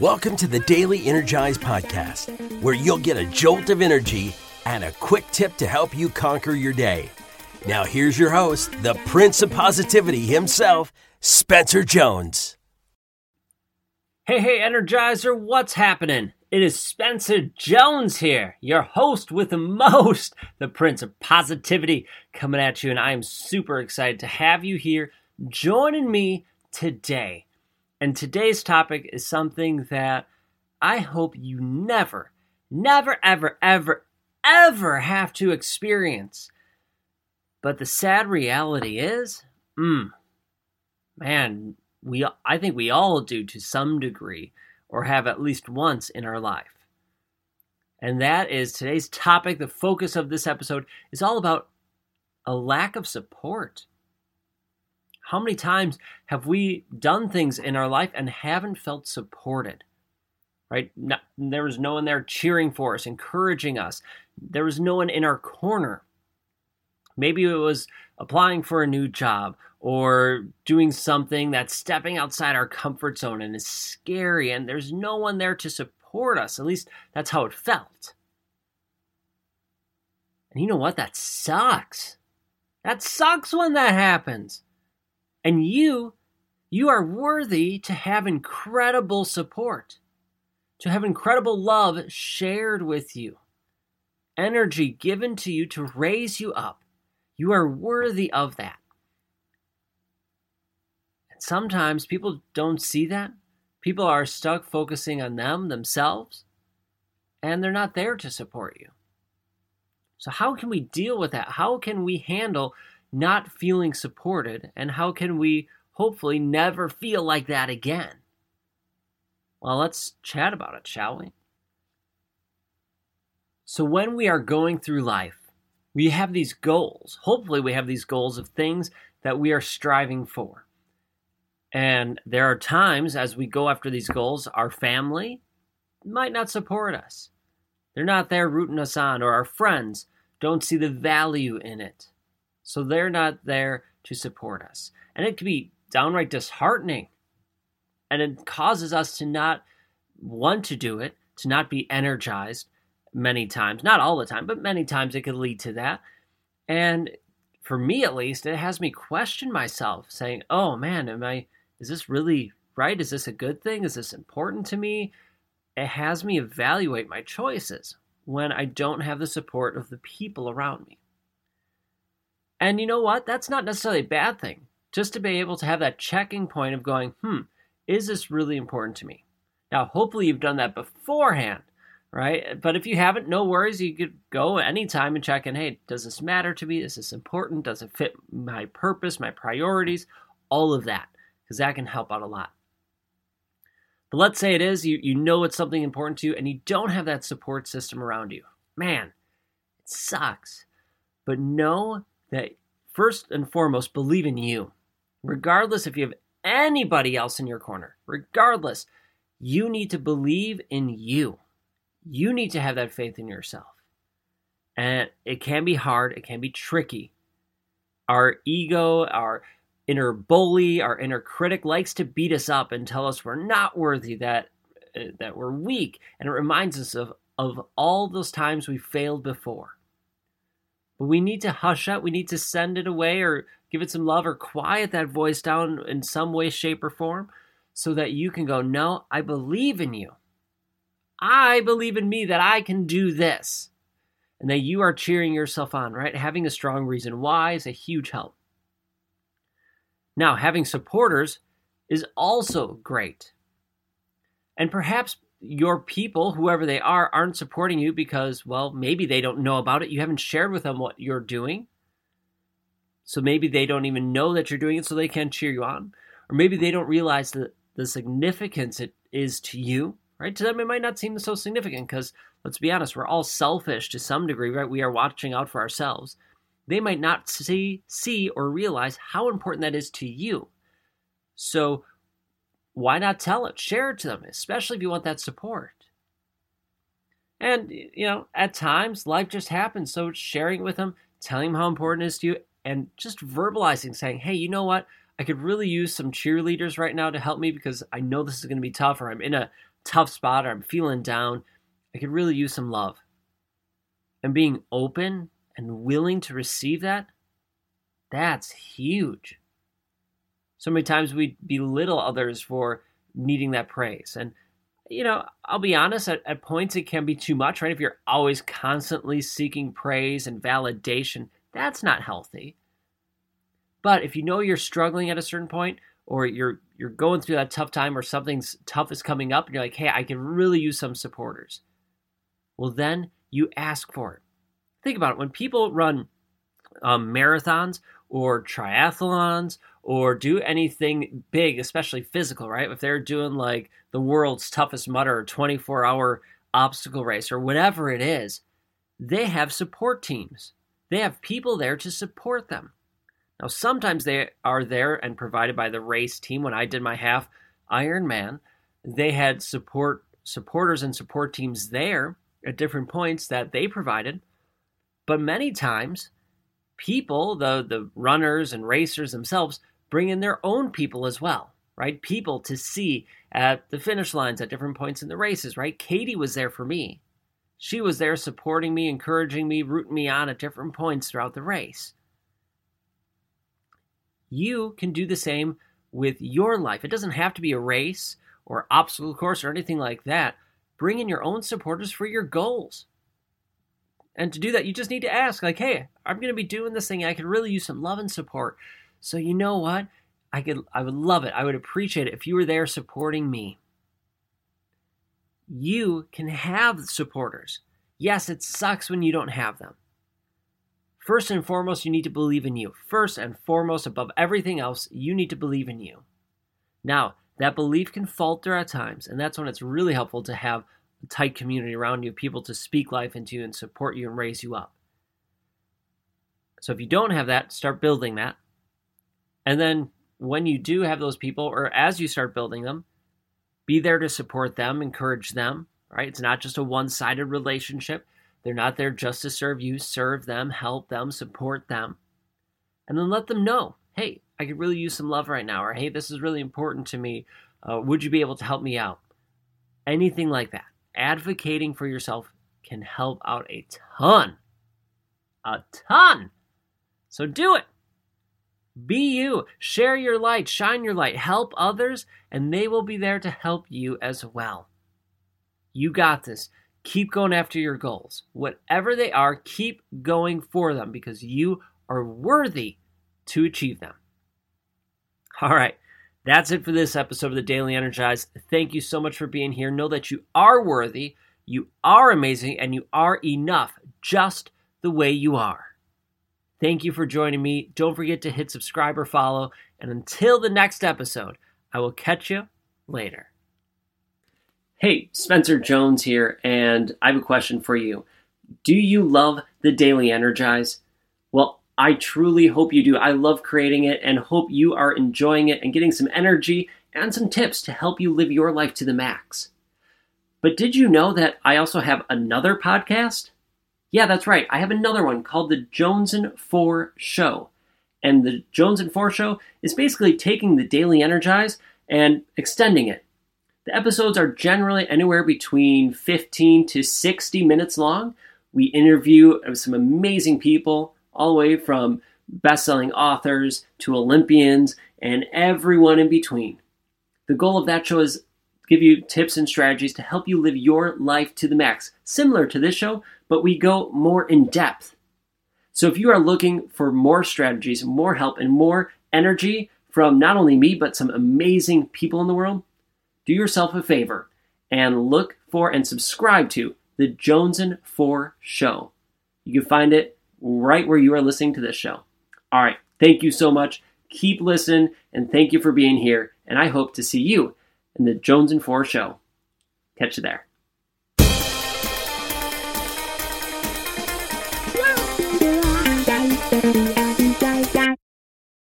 Welcome to the Daily Energize Podcast, where you'll get a jolt of energy and a quick tip to help you conquer your day. Now, here's your host, the Prince of Positivity himself, Spencer Jones. Hey, hey, Energizer, what's happening? It is Spencer Jones here, your host with the most, the Prince of Positivity, coming at you, and I am super excited to have you here joining me today. And today's topic is something that I hope you never, never, ever, ever, ever have to experience. But the sad reality is, mm, man, we I think we all do to some degree or have at least once in our life. And that is today's topic. The focus of this episode is all about a lack of support. How many times have we done things in our life and haven't felt supported? Right? No, there was no one there cheering for us, encouraging us. There was no one in our corner. Maybe it was applying for a new job or doing something that's stepping outside our comfort zone and is scary, and there's no one there to support us. At least that's how it felt. And you know what? That sucks. That sucks when that happens. And you, you are worthy to have incredible support, to have incredible love shared with you, energy given to you to raise you up. You are worthy of that. And sometimes people don't see that. People are stuck focusing on them, themselves, and they're not there to support you. So, how can we deal with that? How can we handle not feeling supported, and how can we hopefully never feel like that again? Well, let's chat about it, shall we? So, when we are going through life, we have these goals. Hopefully, we have these goals of things that we are striving for. And there are times as we go after these goals, our family might not support us. They're not there rooting us on, or our friends don't see the value in it. So they're not there to support us. And it can be downright disheartening. And it causes us to not want to do it, to not be energized many times. Not all the time, but many times it could lead to that. And for me at least, it has me question myself, saying, oh man, am I, is this really right? Is this a good thing? Is this important to me? It has me evaluate my choices when I don't have the support of the people around me. And you know what? That's not necessarily a bad thing. Just to be able to have that checking point of going, hmm, is this really important to me? Now, hopefully you've done that beforehand, right? But if you haven't, no worries. You could go anytime and check in, hey, does this matter to me? Is this important? Does it fit my purpose, my priorities? All of that, because that can help out a lot. But let's say it is, you, you know it's something important to you, and you don't have that support system around you. Man, it sucks. But know that first and foremost, believe in you. Regardless if you have anybody else in your corner, regardless, you need to believe in you. You need to have that faith in yourself. And it can be hard, it can be tricky. Our ego, our inner bully, our inner critic likes to beat us up and tell us we're not worthy, that uh, that we're weak, and it reminds us of of all those times we failed before. We need to hush up. We need to send it away or give it some love or quiet that voice down in some way, shape, or form so that you can go, No, I believe in you. I believe in me that I can do this. And that you are cheering yourself on, right? Having a strong reason why is a huge help. Now, having supporters is also great. And perhaps your people, whoever they are, aren't supporting you because, well, maybe they don't know about it. You haven't shared with them what you're doing. So maybe they don't even know that you're doing it, so they can't cheer you on. Or maybe they don't realize the, the significance it is to you, right? To them, it might not seem so significant because, let's be honest, we're all selfish to some degree, right? We are watching out for ourselves. They might not see, see or realize how important that is to you. So why not tell it? Share it to them, especially if you want that support. And, you know, at times life just happens. So sharing it with them, telling them how important it is to you, and just verbalizing, saying, hey, you know what? I could really use some cheerleaders right now to help me because I know this is going to be tough, or I'm in a tough spot or I'm feeling down, I could really use some love. And being open and willing to receive that, that's huge. So many times we belittle others for needing that praise. And, you know, I'll be honest, at, at points it can be too much, right? If you're always constantly seeking praise and validation, that's not healthy. But if you know you're struggling at a certain point, or you're you're going through that tough time or something's tough is coming up and you're like, hey, I can really use some supporters. Well, then you ask for it. Think about it. When people run um, marathons or triathlons or do anything big, especially physical, right? If they're doing like the world's toughest Mudder or 24 hour obstacle race or whatever it is, they have support teams. They have people there to support them. Now, sometimes they are there and provided by the race team. When I did my half Ironman, they had support supporters and support teams there at different points that they provided. But many times, people, the the runners and racers themselves, bring in their own people as well, right? People to see at the finish lines at different points in the races, right? Katie was there for me. She was there supporting me, encouraging me, rooting me on at different points throughout the race you can do the same with your life. It doesn't have to be a race or obstacle course or anything like that. Bring in your own supporters for your goals. And to do that, you just need to ask, like, hey, I'm going to be doing this thing. I could really use some love and support. So you know what? I could, I would love it. I would appreciate it if you were there supporting me. You can have supporters. Yes, it sucks when you don't have them. First and foremost, you need to believe in you. First and foremost, above everything else, you need to believe in you. Now, that belief can falter at times, and that's when it's really helpful to have a tight community around you, people to speak life into you and support you and raise you up. So if you don't have that, start building that. And then when you do have those people, or as you start building them, be there to support them, encourage them, right? It's not just a one sided relationship. They're not there just to serve you. Serve them, help them, support them. And then let them know hey, I could really use some love right now, or hey, this is really important to me. Uh, would you be able to help me out? Anything like that. Advocating for yourself can help out a ton. A ton. So do it. Be you. Share your light. Shine your light. Help others, and they will be there to help you as well. You got this. Keep going after your goals. Whatever they are, keep going for them because you are worthy to achieve them. All right. That's it for this episode of the Daily Energize. Thank you so much for being here. Know that you are worthy, you are amazing, and you are enough just the way you are. Thank you for joining me. Don't forget to hit subscribe or follow. And until the next episode, I will catch you later. Hey, Spencer Jones here, and I have a question for you. Do you love the Daily Energize? Well, I truly hope you do. I love creating it and hope you are enjoying it and getting some energy and some tips to help you live your life to the max. But did you know that I also have another podcast? Yeah, that's right. I have another one called The Jones and 4 Show. And The Jones and 4 Show is basically taking the Daily Energize and extending it the episodes are generally anywhere between 15 to 60 minutes long. We interview some amazing people, all the way from best selling authors to Olympians and everyone in between. The goal of that show is give you tips and strategies to help you live your life to the max, similar to this show, but we go more in depth. So if you are looking for more strategies, more help, and more energy from not only me, but some amazing people in the world, do yourself a favor and look for and subscribe to the Jones and 4 Show. You can find it right where you are listening to this show. All right, thank you so much. Keep listening, and thank you for being here. And I hope to see you in the Jones and 4 Show. Catch you there.